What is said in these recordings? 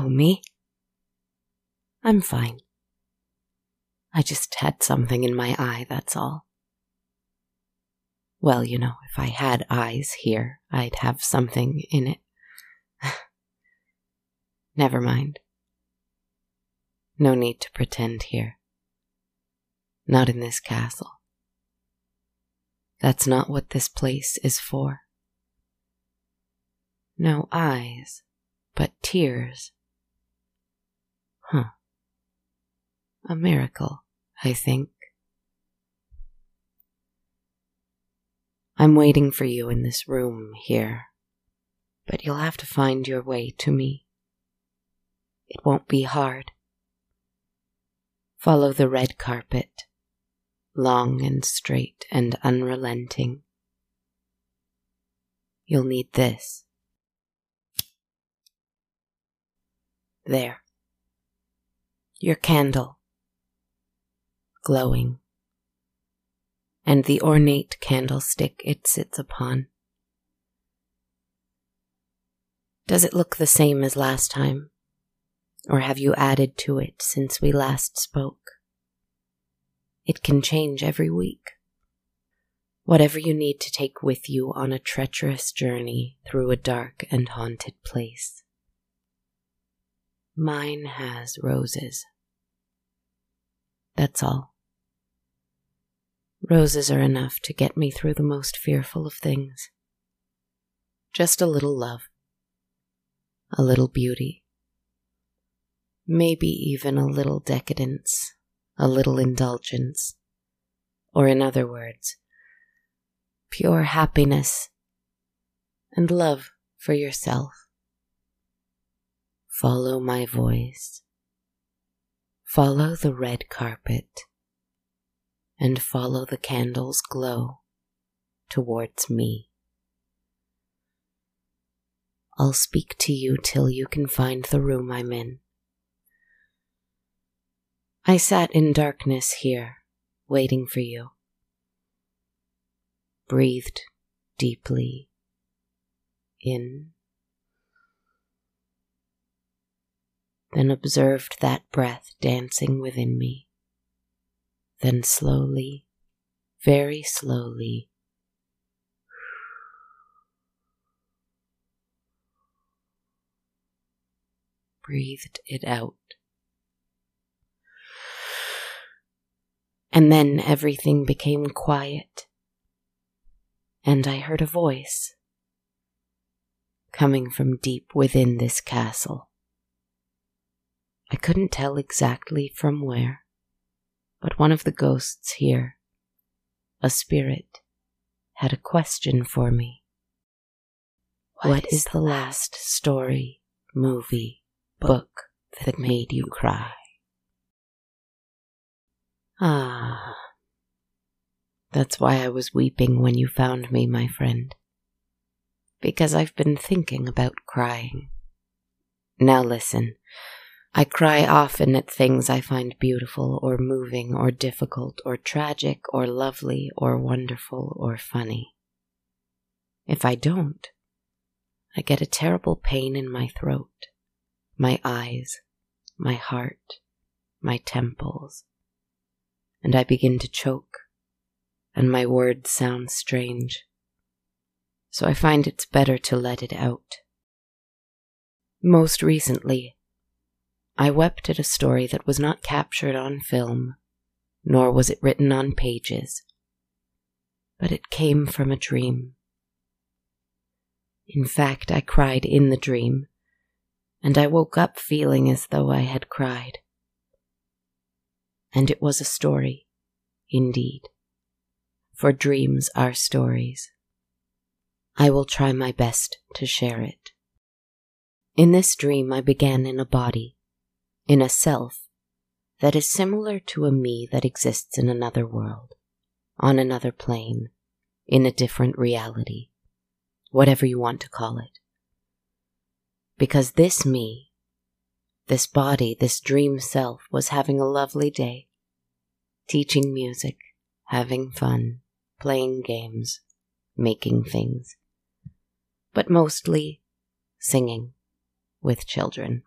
Oh, me? I'm fine. I just had something in my eye, that's all. Well, you know, if I had eyes here, I'd have something in it. Never mind. No need to pretend here. Not in this castle. That's not what this place is for. No eyes, but tears. Huh. A miracle, I think. I'm waiting for you in this room here, but you'll have to find your way to me. It won't be hard. Follow the red carpet, long and straight and unrelenting. You'll need this. There. Your candle. Glowing. And the ornate candlestick it sits upon. Does it look the same as last time? Or have you added to it since we last spoke? It can change every week. Whatever you need to take with you on a treacherous journey through a dark and haunted place. Mine has roses. That's all. Roses are enough to get me through the most fearful of things. Just a little love. A little beauty. Maybe even a little decadence, a little indulgence. Or in other words, pure happiness and love for yourself. Follow my voice. Follow the red carpet and follow the candle's glow towards me. I'll speak to you till you can find the room I'm in. I sat in darkness here, waiting for you. Breathed deeply in then observed that breath dancing within me. Then slowly, very slowly, breathed it out. And then everything became quiet, and I heard a voice coming from deep within this castle. I couldn't tell exactly from where, but one of the ghosts here, a spirit, had a question for me. what is the last story, movie, book that made you cry? Ah, that's why I was weeping when you found me, my friend. Because I've been thinking about crying. Now listen. I cry often at things I find beautiful or moving or difficult or tragic or lovely or wonderful or funny. If I don't, I get a terrible pain in my throat, my eyes, my heart, my temples, and I begin to choke, and my words sound strange. So I find it's better to let it out. Most recently, I wept at a story that was not captured on film, nor was it written on pages, but it came from a dream. In fact, I cried in the dream, and I woke up feeling as though I had cried. And it was a story, indeed, for dreams are stories. I will try my best to share it. In this dream, I began in a body, in a self that is similar to a me that exists in another world, on another plane, in a different reality, whatever you want to call it. Because this me, this body, this dream self was having a lovely day, teaching music, having fun, playing games, making things, but mostly singing with children.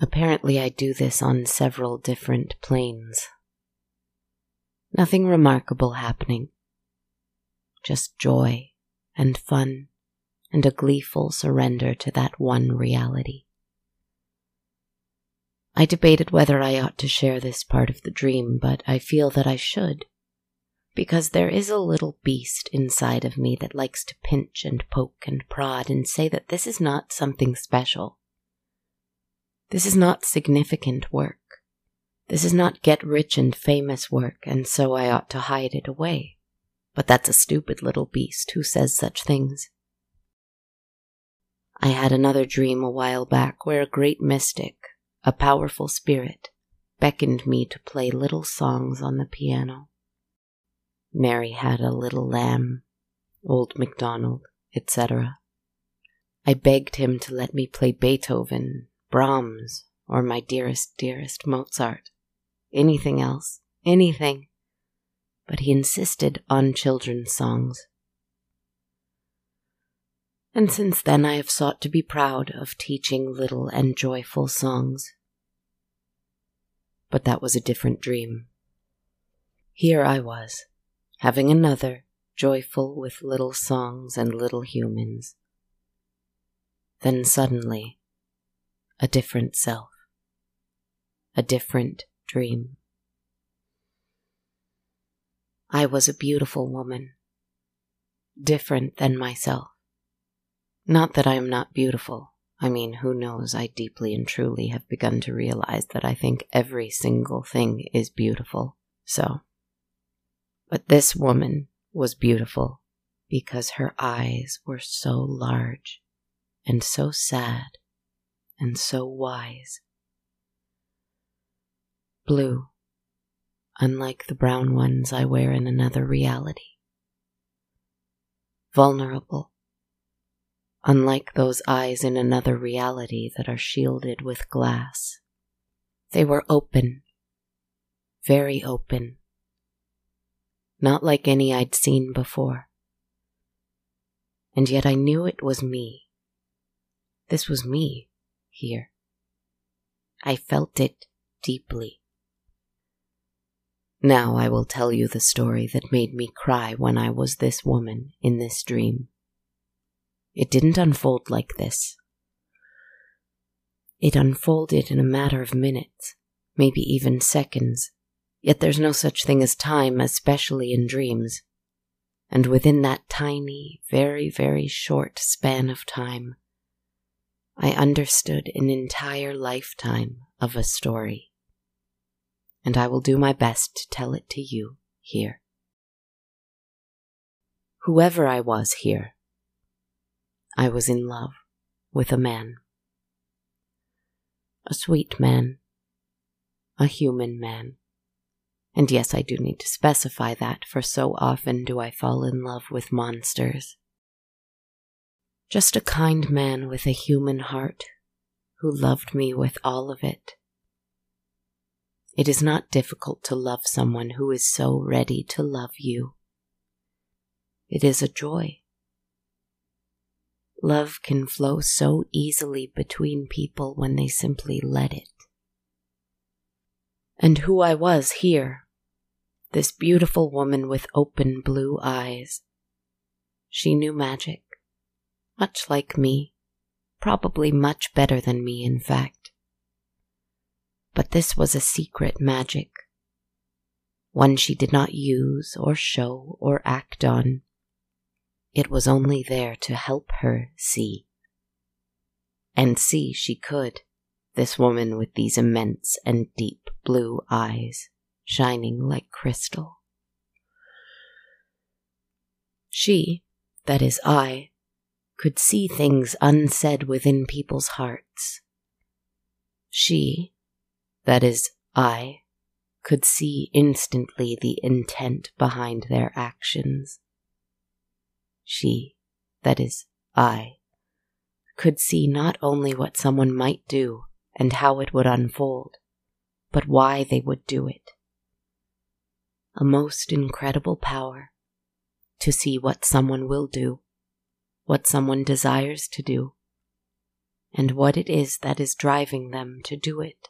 Apparently, I do this on several different planes. Nothing remarkable happening. Just joy and fun and a gleeful surrender to that one reality. I debated whether I ought to share this part of the dream, but I feel that I should. Because there is a little beast inside of me that likes to pinch and poke and prod and say that this is not something special. This is not significant work. This is not get rich and famous work, and so I ought to hide it away. But that's a stupid little beast who says such things. I had another dream a while back where a great mystic, a powerful spirit, beckoned me to play little songs on the piano. Mary had a little lamb, old MacDonald, etc. I begged him to let me play Beethoven, Brahms, or my dearest, dearest Mozart. Anything else, anything. But he insisted on children's songs. And since then I have sought to be proud of teaching little and joyful songs. But that was a different dream. Here I was, having another, joyful with little songs and little humans. Then suddenly, a different self, a different dream. I was a beautiful woman, different than myself. Not that I am not beautiful. I mean, who knows? I deeply and truly have begun to realize that I think every single thing is beautiful. So. But this woman was beautiful because her eyes were so large and so sad and so wise. Blue, unlike the brown ones I wear in another reality. Vulnerable, unlike those eyes in another reality that are shielded with glass. They were open, very open, not like any I'd seen before. And yet I knew it was me. This was me here. I felt it deeply. Now I will tell you the story that made me cry when I was this woman in this dream. It didn't unfold like this. It unfolded in a matter of minutes, maybe even seconds, yet there's no such thing as time, especially in dreams. And within that tiny, very, very short span of time, I understood an entire lifetime of a story. And I will do my best to tell it to you here. Whoever I was here, I was in love with a man. A sweet man. A human man. And yes, I do need to specify that, for so often do I fall in love with monsters. Just a kind man with a human heart who loved me with all of it. It is not difficult to love someone who is so ready to love you. It is a joy. Love can flow so easily between people when they simply let it. And who I was here, this beautiful woman with open blue eyes. She knew magic much like me, probably much better than me, in fact. But this was a secret magic, one she did not use or show or act on. It was only there to help her see. And see she could, this woman with these immense and deep blue eyes, shining like crystal. She, that is I, could see things unsaid within people's hearts. She, that is, I, could see instantly the intent behind their actions. She, that is, I, could see not only what someone might do and how it would unfold, but why they would do it. A most incredible power to see what someone will do, what someone desires to do, and what it is that is driving them to do it.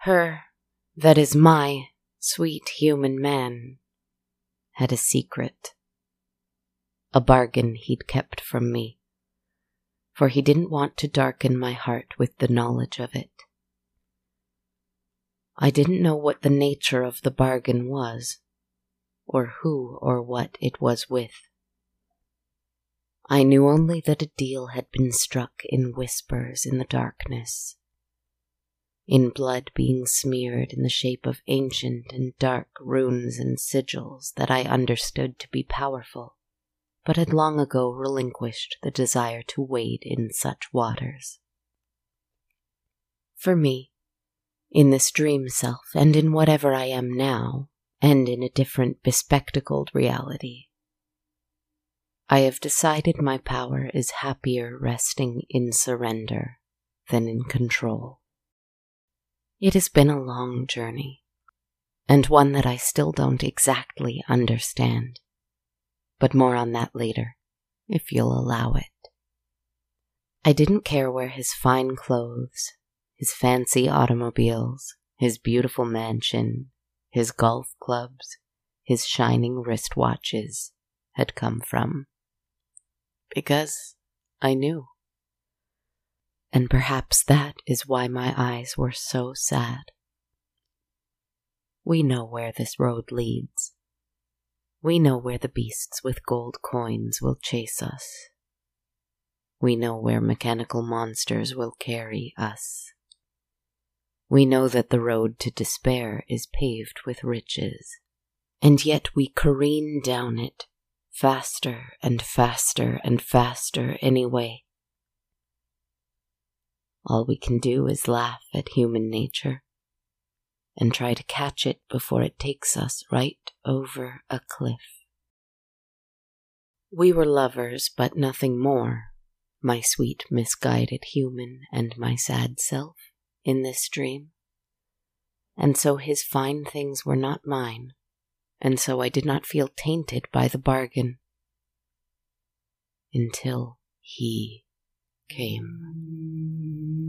Her, that is my sweet human man, had a secret, a bargain he'd kept from me, for he didn't want to darken my heart with the knowledge of it. I didn't know what the nature of the bargain was, or who or what it was with. I knew only that a deal had been struck in whispers in the darkness, in blood being smeared in the shape of ancient and dark runes and sigils that I understood to be powerful, but had long ago relinquished the desire to wade in such waters. For me, in this dream self and in whatever I am now, and in a different bespectacled reality. I have decided my power is happier resting in surrender than in control. It has been a long journey, and one that I still don't exactly understand, but more on that later, if you'll allow it. I didn't care where his fine clothes, his fancy automobiles, his beautiful mansion, his golf clubs, his shining wristwatches had come from. Because I knew. And perhaps that is why my eyes were so sad. We know where this road leads. We know where the beasts with gold coins will chase us. We know where mechanical monsters will carry us. We know that the road to despair is paved with riches, and yet we careen down it, faster and faster and faster anyway. All we can do is laugh at human nature and try to catch it before it takes us right over a cliff. We were lovers, but nothing more, my sweet misguided human and my sad self in this dream. And so his fine things were not mine, and so I did not feel tainted by the bargain. Until he came.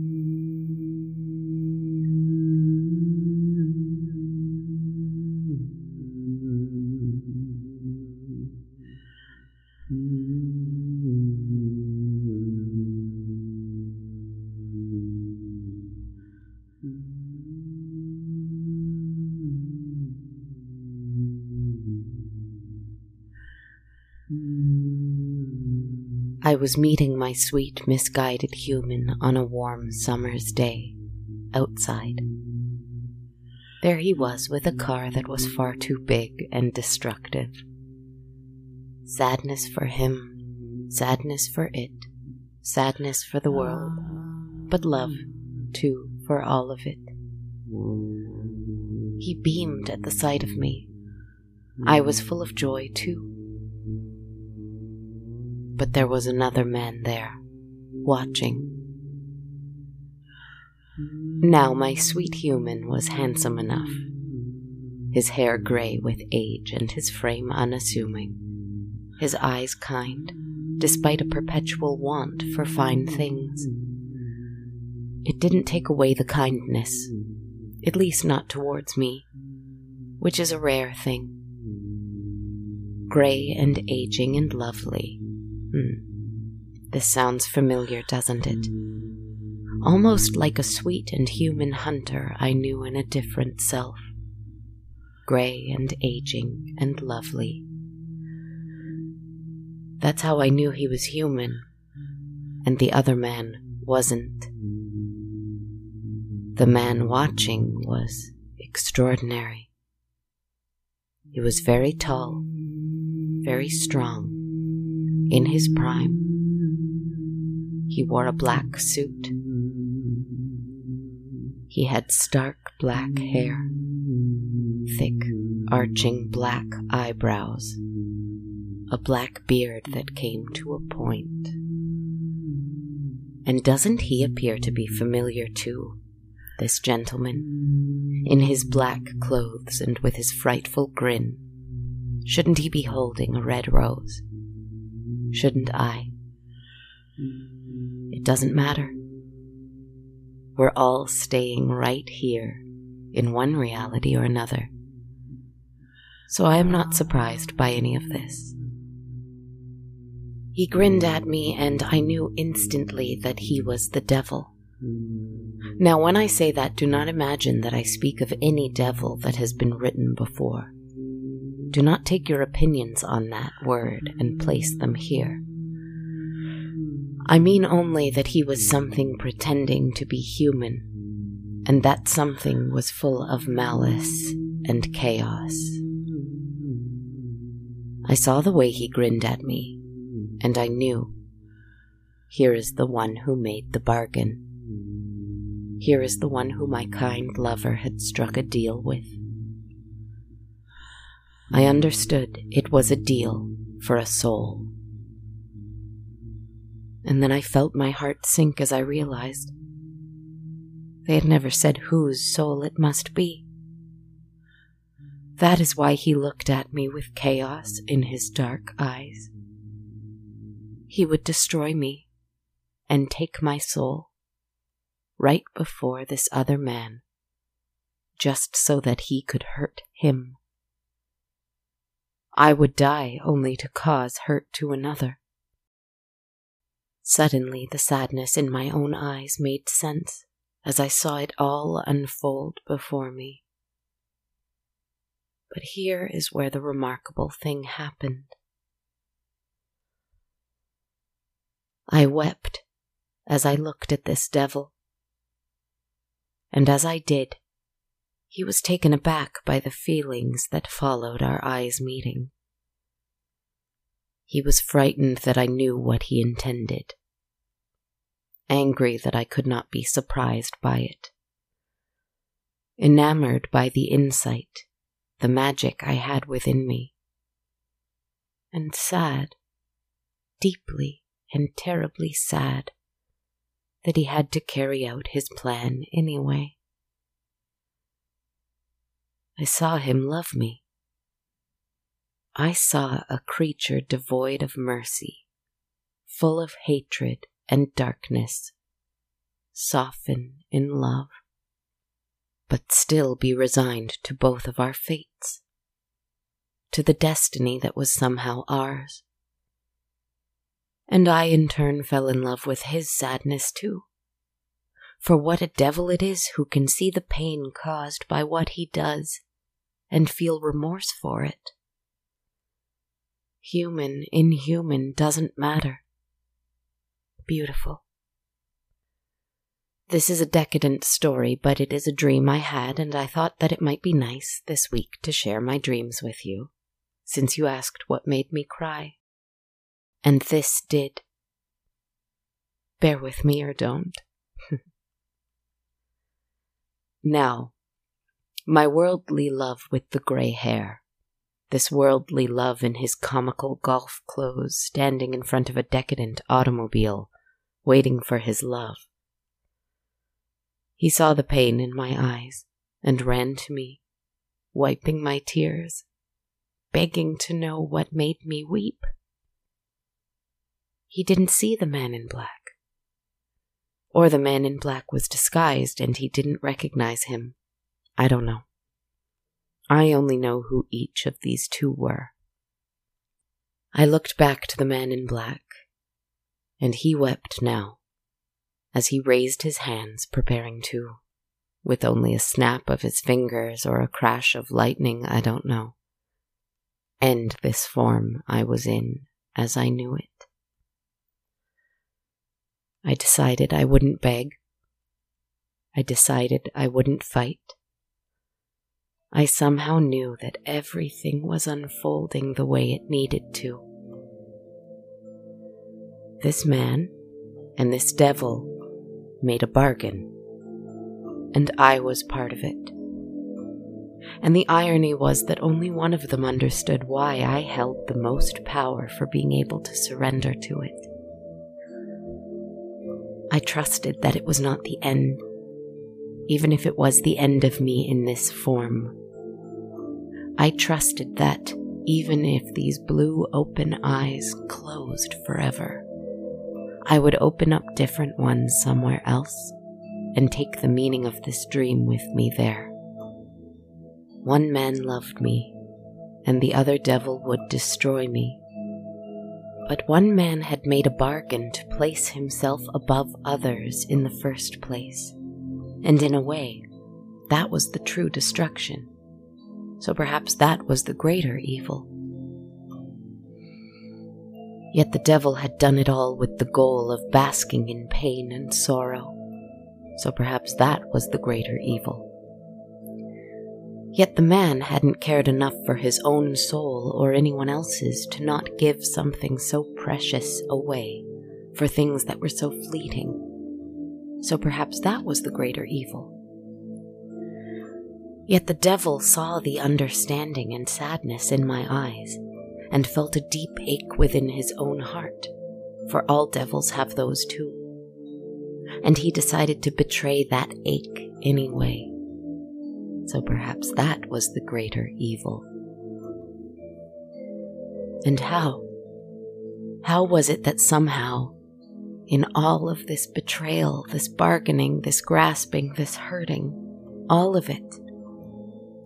Was meeting my sweet, misguided human on a warm summer's day, outside. There he was with a car that was far too big and destructive. Sadness for him, sadness for it, sadness for the world, but love, too, for all of it. He beamed at the sight of me. I was full of joy, too but there was another man there, watching. Now my sweet human was handsome enough, his hair gray with age and his frame unassuming, his eyes kind, despite a perpetual want for fine things. It didn't take away the kindness, at least not towards me, which is a rare thing. Gray and aging and lovely, Hmm. This sounds familiar, doesn't it? Almost like a sweet and human hunter I knew in a different self. Gray and aging and lovely. That's how I knew he was human, and the other man wasn't. The man watching was extraordinary. He was very tall, very strong, in his prime. He wore a black suit. He had stark black hair, thick, arching black eyebrows, a black beard that came to a point. And doesn't he appear to be familiar too, this gentleman, in his black clothes and with his frightful grin? Shouldn't he be holding a red rose? Shouldn't I? It doesn't matter. We're all staying right here in one reality or another. So I am not surprised by any of this. He grinned at me, and I knew instantly that he was the devil. Now, when I say that, do not imagine that I speak of any devil that has been written before. Do not take your opinions on that word and place them here. I mean only that he was something pretending to be human, and that something was full of malice and chaos. I saw the way he grinned at me, and I knew here is the one who made the bargain. Here is the one who my kind lover had struck a deal with. I understood it was a deal for a soul and then I felt my heart sink as I realized they had never said whose soul it must be. That is why he looked at me with chaos in his dark eyes. He would destroy me and take my soul right before this other man, just so that he could hurt him. I would die only to cause hurt to another. Suddenly, the sadness in my own eyes made sense as I saw it all unfold before me. But here is where the remarkable thing happened. I wept as I looked at this devil. And as I did, he was taken aback by the feelings that followed our eyes meeting. He was frightened that I knew what he intended, angry that I could not be surprised by it, enamored by the insight, the magic I had within me, and sad, deeply and terribly sad, that he had to carry out his plan anyway. I saw him love me. I saw a creature devoid of mercy, full of hatred and darkness, soften in love, but still be resigned to both of our fates, to the destiny that was somehow ours. And I in turn fell in love with his sadness too. For what a devil it is who can see the pain caused by what he does and feel remorse for it human, inhuman, doesn't matter. Beautiful. This is a decadent story, but it is a dream I had, and I thought that it might be nice this week to share my dreams with you, since you asked what made me cry. And this did. Bear with me or don't. now, my worldly love with the gray hair this worldly love in his comical golf clothes, standing in front of a decadent automobile, waiting for his love. He saw the pain in my eyes and ran to me, wiping my tears, begging to know what made me weep. He didn't see the man in black. Or the man in black was disguised and he didn't recognize him. I don't know. I only know who each of these two were. I looked back to the man in black, and he wept now, as he raised his hands, preparing to, with only a snap of his fingers or a crash of lightning, I don't know, end this form I was in as I knew it. I decided I wouldn't beg. I decided I wouldn't fight. I somehow knew that everything was unfolding the way it needed to. This man and this devil made a bargain, and I was part of it. And the irony was that only one of them understood why I held the most power for being able to surrender to it. I trusted that it was not the end, even if it was the end of me in this form. I trusted that even if these blue open eyes closed forever, I would open up different ones somewhere else and take the meaning of this dream with me there. One man loved me, and the other devil would destroy me. But one man had made a bargain to place himself above others in the first place, and in a way, that was the true destruction. So perhaps that was the greater evil. Yet the devil had done it all with the goal of basking in pain and sorrow. So perhaps that was the greater evil. Yet the man hadn't cared enough for his own soul or anyone else's to not give something so precious away for things that were so fleeting. So perhaps that was the greater evil. Yet the devil saw the understanding and sadness in my eyes and felt a deep ache within his own heart, for all devils have those too. And he decided to betray that ache anyway so perhaps that was the greater evil. And how? How was it that somehow, in all of this betrayal, this bargaining, this grasping, this hurting, all of it,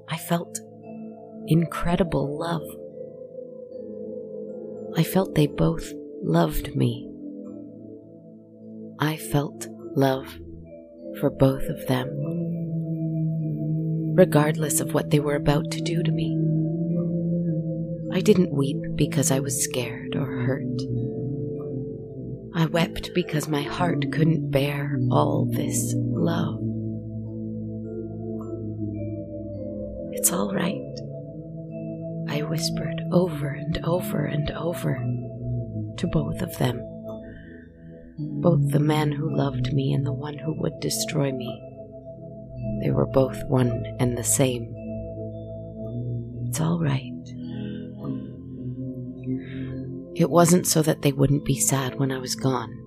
I felt incredible love. I felt they both loved me. I felt love for both of them regardless of what they were about to do to me. I didn't weep because I was scared or hurt. I wept because my heart couldn't bear all this love. It's all right, I whispered over and over and over to both of them, both the man who loved me and the one who would destroy me. They were both one and the same. It's all right. It wasn't so that they wouldn't be sad when I was gone.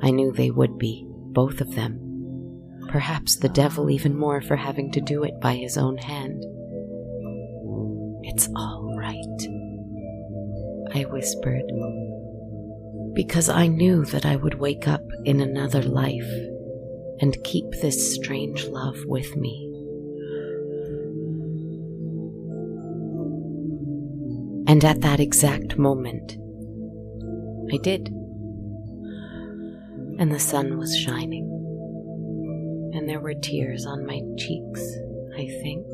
I knew they would be, both of them. Perhaps the devil even more for having to do it by his own hand. It's all right, I whispered, because I knew that I would wake up in another life and keep this strange love with me. And at that exact moment, I did. And the sun was shining, and there were tears on my cheeks, I think.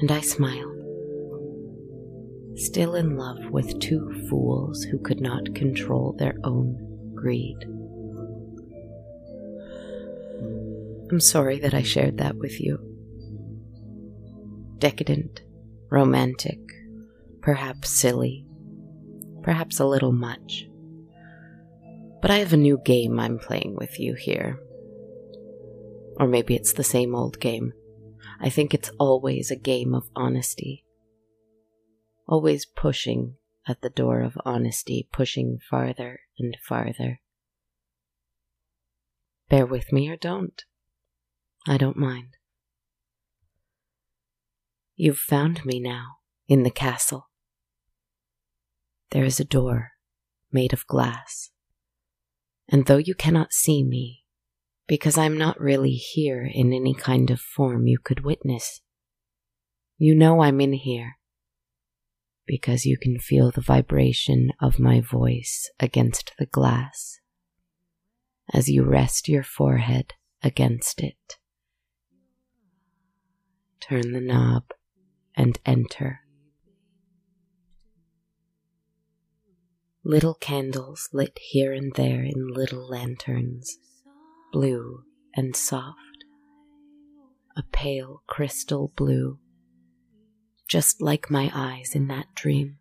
And I smiled, still in love with two fools who could not control their own greed. I'm sorry that I shared that with you. Decadent, romantic, perhaps silly, perhaps a little much. But I have a new game I'm playing with you here. Or maybe it's the same old game. I think it's always a game of honesty. Always pushing at the door of honesty, pushing farther and farther. Bear with me or don't. I don't mind. You've found me now in the castle. There is a door made of glass, and though you cannot see me, because I'm not really here in any kind of form you could witness, you know I'm in here because you can feel the vibration of my voice against the glass as you rest your forehead against it turn the knob, and enter. Little candles lit here and there in little lanterns, blue and soft, a pale crystal blue, just like my eyes in that dream.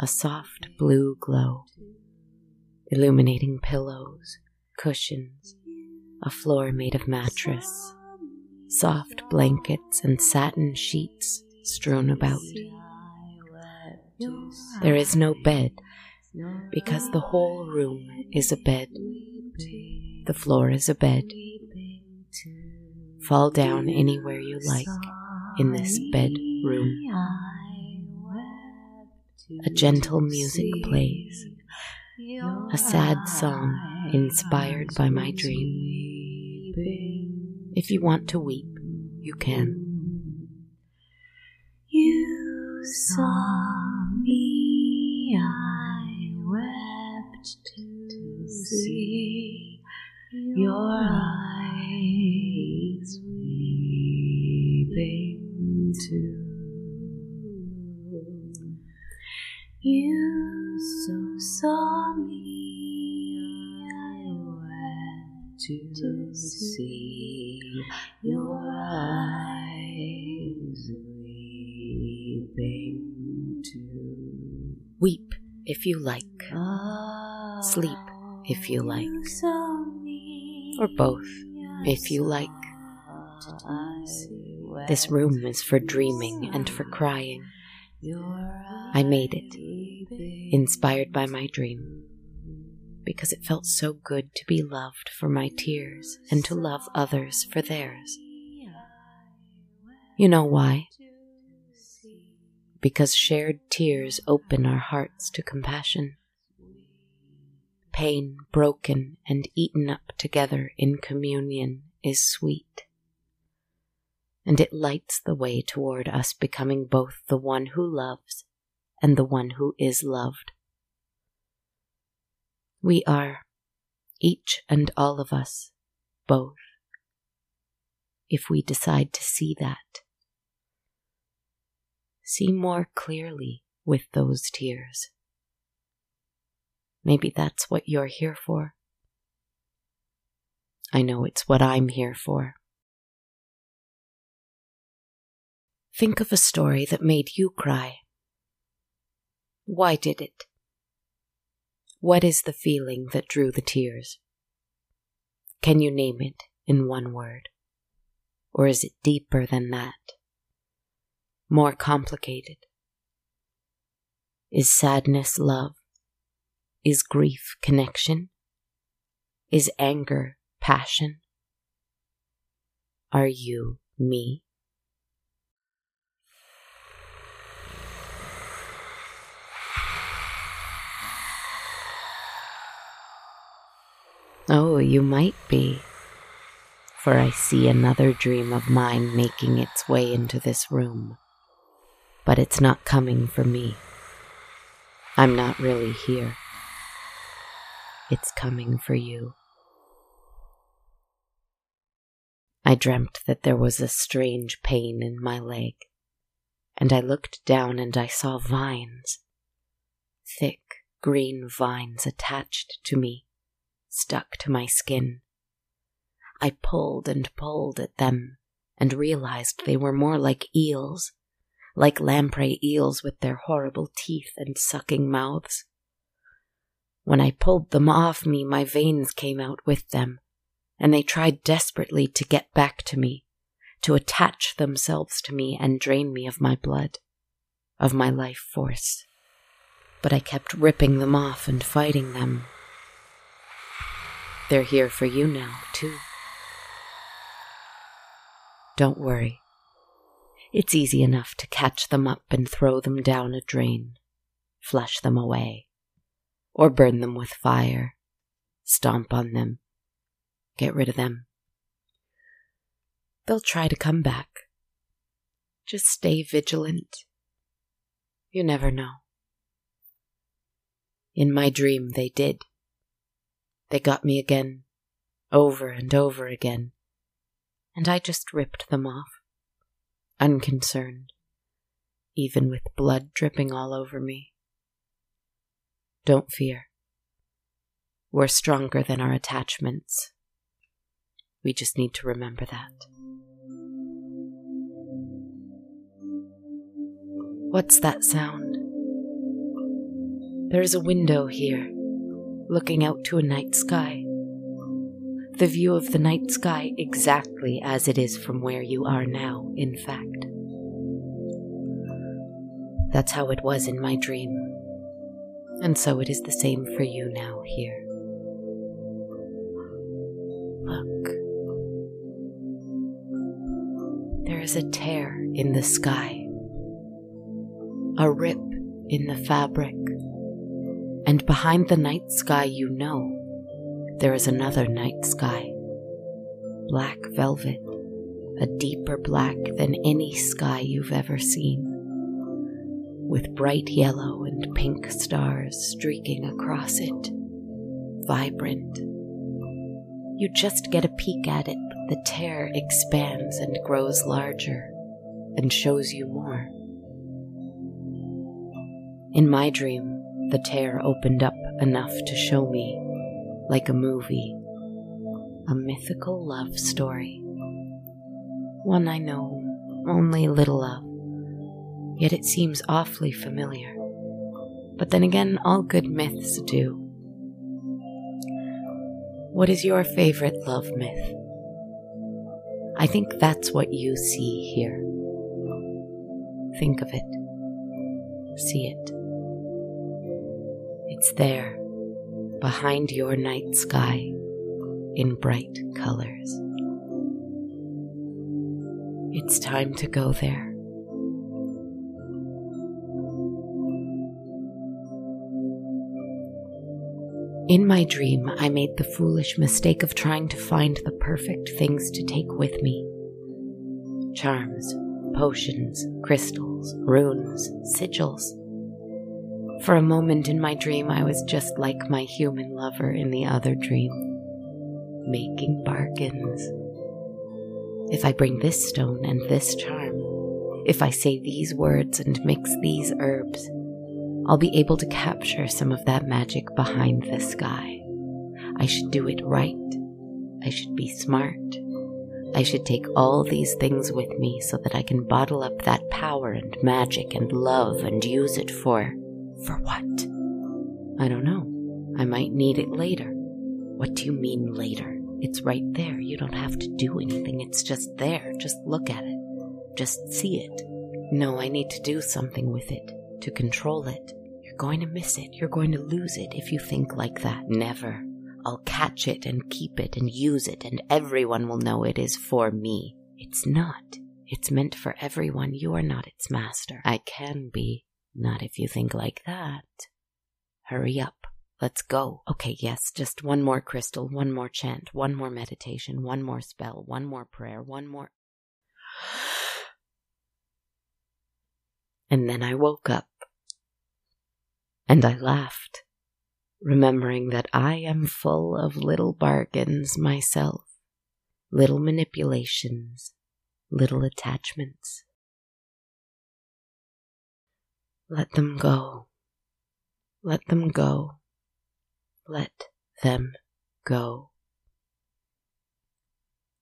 a soft blue glow, illuminating pillows, cushions, a floor made of mattress, soft blankets and satin sheets strewn about. There is no bed because the whole room is a bed. The floor is a bed. Fall down anywhere you like in this bedroom. A gentle music plays, a sad song inspired by my dream. If you want to weep, you can. You saw I wept to see your eyes weeping too. You so saw me, I wept to see your eyes weeping too. Weep if you like, sleep if you like, or both if you like. This room is for dreaming and for crying. I made it, inspired by my dream, because it felt so good to be loved for my tears and to love others for theirs. You know why? Because shared tears open our hearts to compassion. Pain broken and eaten up together in communion is sweet and it lights the way toward us becoming both the one who loves and the one who is loved. We are, each and all of us, both, if we decide to see that. See more clearly with those tears. Maybe that's what you're here for. I know it's what I'm here for. Think of a story that made you cry. Why did it? What is the feeling that drew the tears? Can you name it in one word? Or is it deeper than that? More complicated? Is sadness love? Is grief connection? Is anger passion? Are you me? Oh, you might be. For I see another dream of mine making its way into this room. But it's not coming for me. I'm not really here. It's coming for you. I dreamt that there was a strange pain in my leg, and I looked down and I saw vines. Thick green vines attached to me stuck to my skin. I pulled and pulled at them and realized they were more like eels, like lamprey eels with their horrible teeth and sucking mouths. When I pulled them off me, my veins came out with them, and they tried desperately to get back to me, to attach themselves to me and drain me of my blood, of my life force. But I kept ripping them off and fighting them they're here for you now, too. Don't worry. It's easy enough to catch them up and throw them down a drain, flush them away, or burn them with fire, stomp on them, get rid of them. They'll try to come back. Just stay vigilant. You never know. In my dream, they did. They got me again, over and over again, and I just ripped them off, unconcerned, even with blood dripping all over me. Don't fear. We're stronger than our attachments. We just need to remember that. What's that sound? There is a window here, looking out to a night sky. The view of the night sky exactly as it is from where you are now, in fact. That's how it was in my dream, and so it is the same for you now here. Look. There is a tear in the sky, a rip in the fabric, and behind the night sky, you know, there is another night sky. Black velvet, a deeper black than any sky you've ever seen, with bright yellow and pink stars streaking across it, vibrant. You just get a peek at it, but the tear expands and grows larger and shows you more. In my dream, the tear opened up enough to show me, like a movie, a mythical love story. One I know only little of, yet it seems awfully familiar. But then again, all good myths do. What is your favorite love myth? I think that's what you see here. Think of it. See it. It's there, behind your night sky, in bright colors. It's time to go there. In my dream, I made the foolish mistake of trying to find the perfect things to take with me charms, potions, crystals, runes, sigils. For a moment in my dream, I was just like my human lover in the other dream, making bargains. If I bring this stone and this charm, if I say these words and mix these herbs, I'll be able to capture some of that magic behind the sky. I should do it right. I should be smart. I should take all these things with me so that I can bottle up that power and magic and love and use it for. For what? I don't know. I might need it later. What do you mean later? It's right there. You don't have to do anything. It's just there. Just look at it. Just see it. No, I need to do something with it to control it. You're going to miss it. You're going to lose it if you think like that. Never. I'll catch it and keep it and use it, and everyone will know it is for me. It's not. It's meant for everyone. You are not its master. I can be. Not if you think like that. Hurry up. Let's go. Okay, yes, just one more crystal, one more chant, one more meditation, one more spell, one more prayer, one more. And then I woke up. And I laughed, remembering that I am full of little bargains myself, little manipulations, little attachments. Let them go. Let them go. Let them go.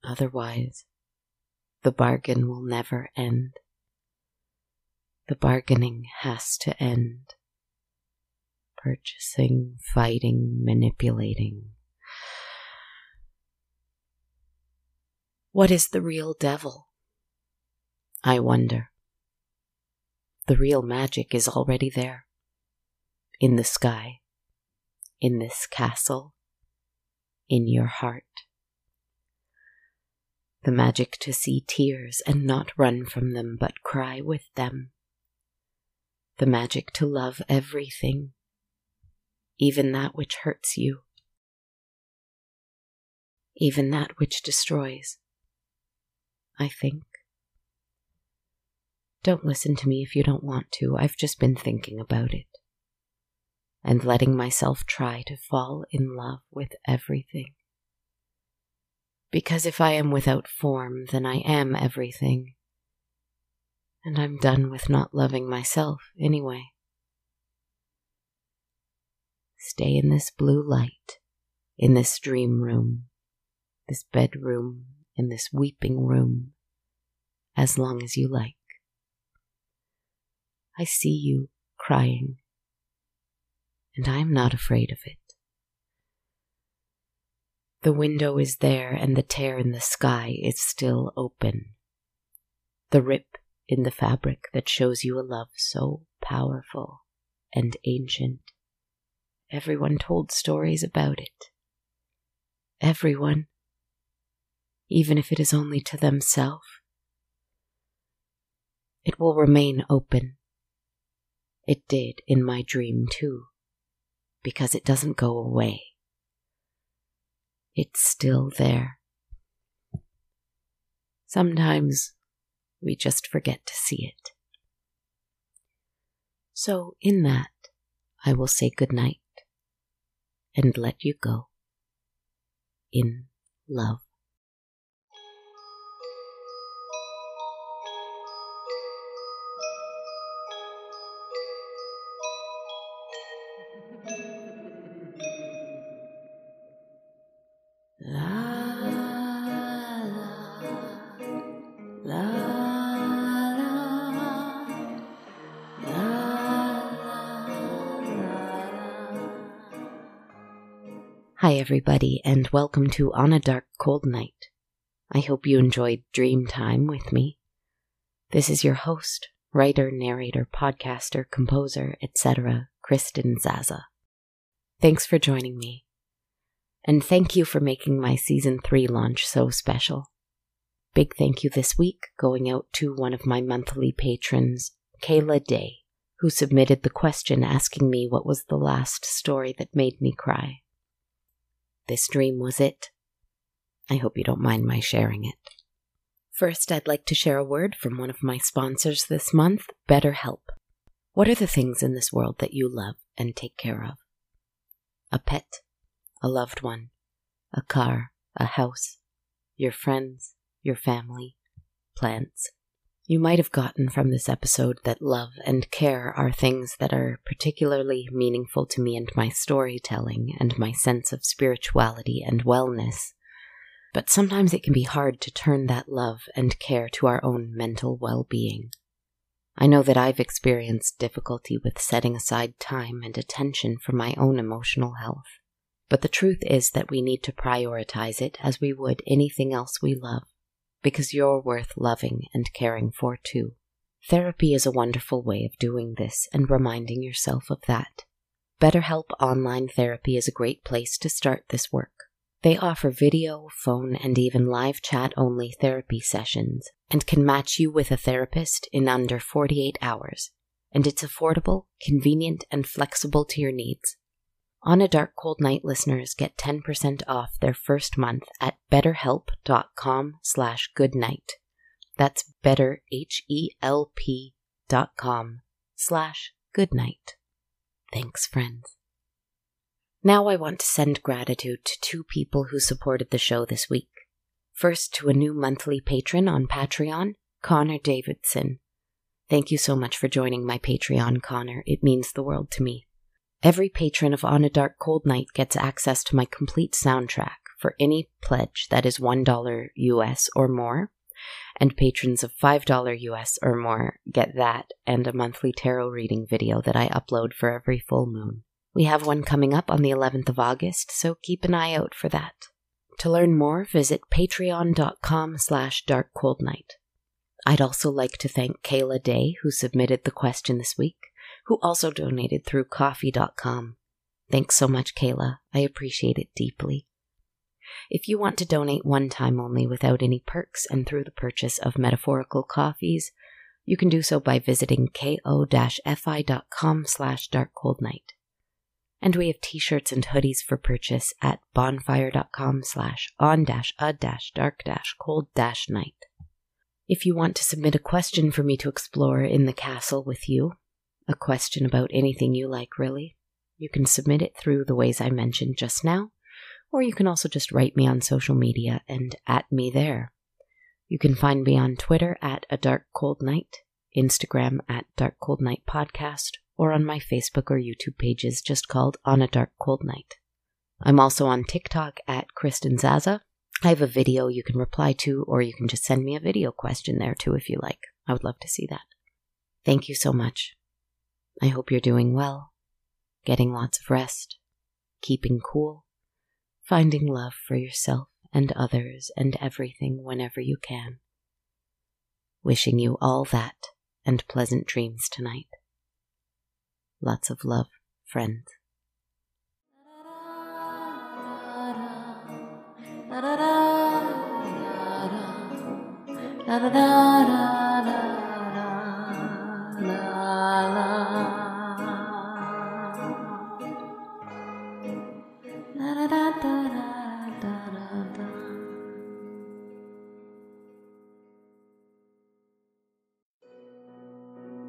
Otherwise, the bargain will never end. The bargaining has to end. Purchasing, fighting, manipulating. What is the real devil? I wonder. The real magic is already there. In the sky. In this castle. In your heart. The magic to see tears and not run from them but cry with them the magic to love everything, even that which hurts you, even that which destroys. I think. Don't listen to me if you don't want to. I've just been thinking about it. And letting myself try to fall in love with everything. Because if I am without form, then I am everything and I'm done with not loving myself anyway. Stay in this blue light, in this dream room, this bedroom, in this weeping room, as long as you like. I see you crying. and I am not afraid of it. The window is there, and the tear in the sky is still open. The rip in the fabric that shows you a love so powerful and ancient. Everyone told stories about it. Everyone, even if it is only to themselves. It will remain open. It did in my dream, too, because it doesn't go away. It's still there. Sometimes we just forget to see it. So, in that, I will say good night and let you go in love. Everybody, and welcome to On a Dark Cold Night. I hope you enjoyed Dream Time with me. This is your host, writer, narrator, podcaster, composer, etc., Kristen Zaza. Thanks for joining me. And thank you for making my season 3 launch so special. Big thank you this week going out to one of my monthly patrons, Kayla Day, who submitted the question asking me what was the last story that made me cry. This dream was it. I hope you don't mind my sharing it. First, I'd like to share a word from one of my sponsors this month, BetterHelp. What are the things in this world that you love and take care of? A pet, a loved one, a car, a house, your friends, your family, plants, you might have gotten from this episode that love and care are things that are particularly meaningful to me and my storytelling and my sense of spirituality and wellness. But sometimes it can be hard to turn that love and care to our own mental well being. I know that I've experienced difficulty with setting aside time and attention for my own emotional health. But the truth is that we need to prioritize it as we would anything else we love because you're worth loving and caring for too. Therapy is a wonderful way of doing this and reminding yourself of that. BetterHelp Online Therapy is a great place to start this work. They offer video, phone, and even live chat only therapy sessions and can match you with a therapist in under 48 hours. And it's affordable, convenient, and flexible to your needs. On a Dark Cold Night listeners get 10% off their first month at betterhelp.com slash goodnight. That's better, H-E-L-P dot com slash goodnight. Thanks, friends. Now I want to send gratitude to two people who supported the show this week. First, to a new monthly patron on Patreon, Connor Davidson. Thank you so much for joining my Patreon, Connor. It means the world to me. Every patron of On a Dark Cold Night gets access to my complete soundtrack for any pledge that is $1 US or more, and patrons of $5 US or more get that and a monthly tarot reading video that I upload for every full moon. We have one coming up on the 11th of August, so keep an eye out for that. To learn more, visit patreon.com slash darkcoldnight. I'd also like to thank Kayla Day, who submitted the question this week who also donated through ko-fi.com. Thanks so much, Kayla. I appreciate it deeply. If you want to donate one time only without any perks and through the purchase of metaphorical coffees, you can do so by visiting ko-fi.com slash darkcoldnight. And we have t-shirts and hoodies for purchase at bonfire.com slash on-a-dark-cold-night. If you want to submit a question for me to explore in the castle with you, a question about anything you like, really, you can submit it through the ways I mentioned just now, or you can also just write me on social media and at me there. You can find me on Twitter at A Dark Cold Night, Instagram at Dark Cold Night Podcast, or on my Facebook or YouTube pages just called On a Dark Cold Night. I'm also on TikTok at Kristen Zaza. I have a video you can reply to, or you can just send me a video question there too if you like. I would love to see that. Thank you so much. I hope you're doing well. getting lots of rest, keeping cool, finding love for yourself and others and everything whenever you can. Wishing you all that and pleasant dreams tonight. Lots of love, friends.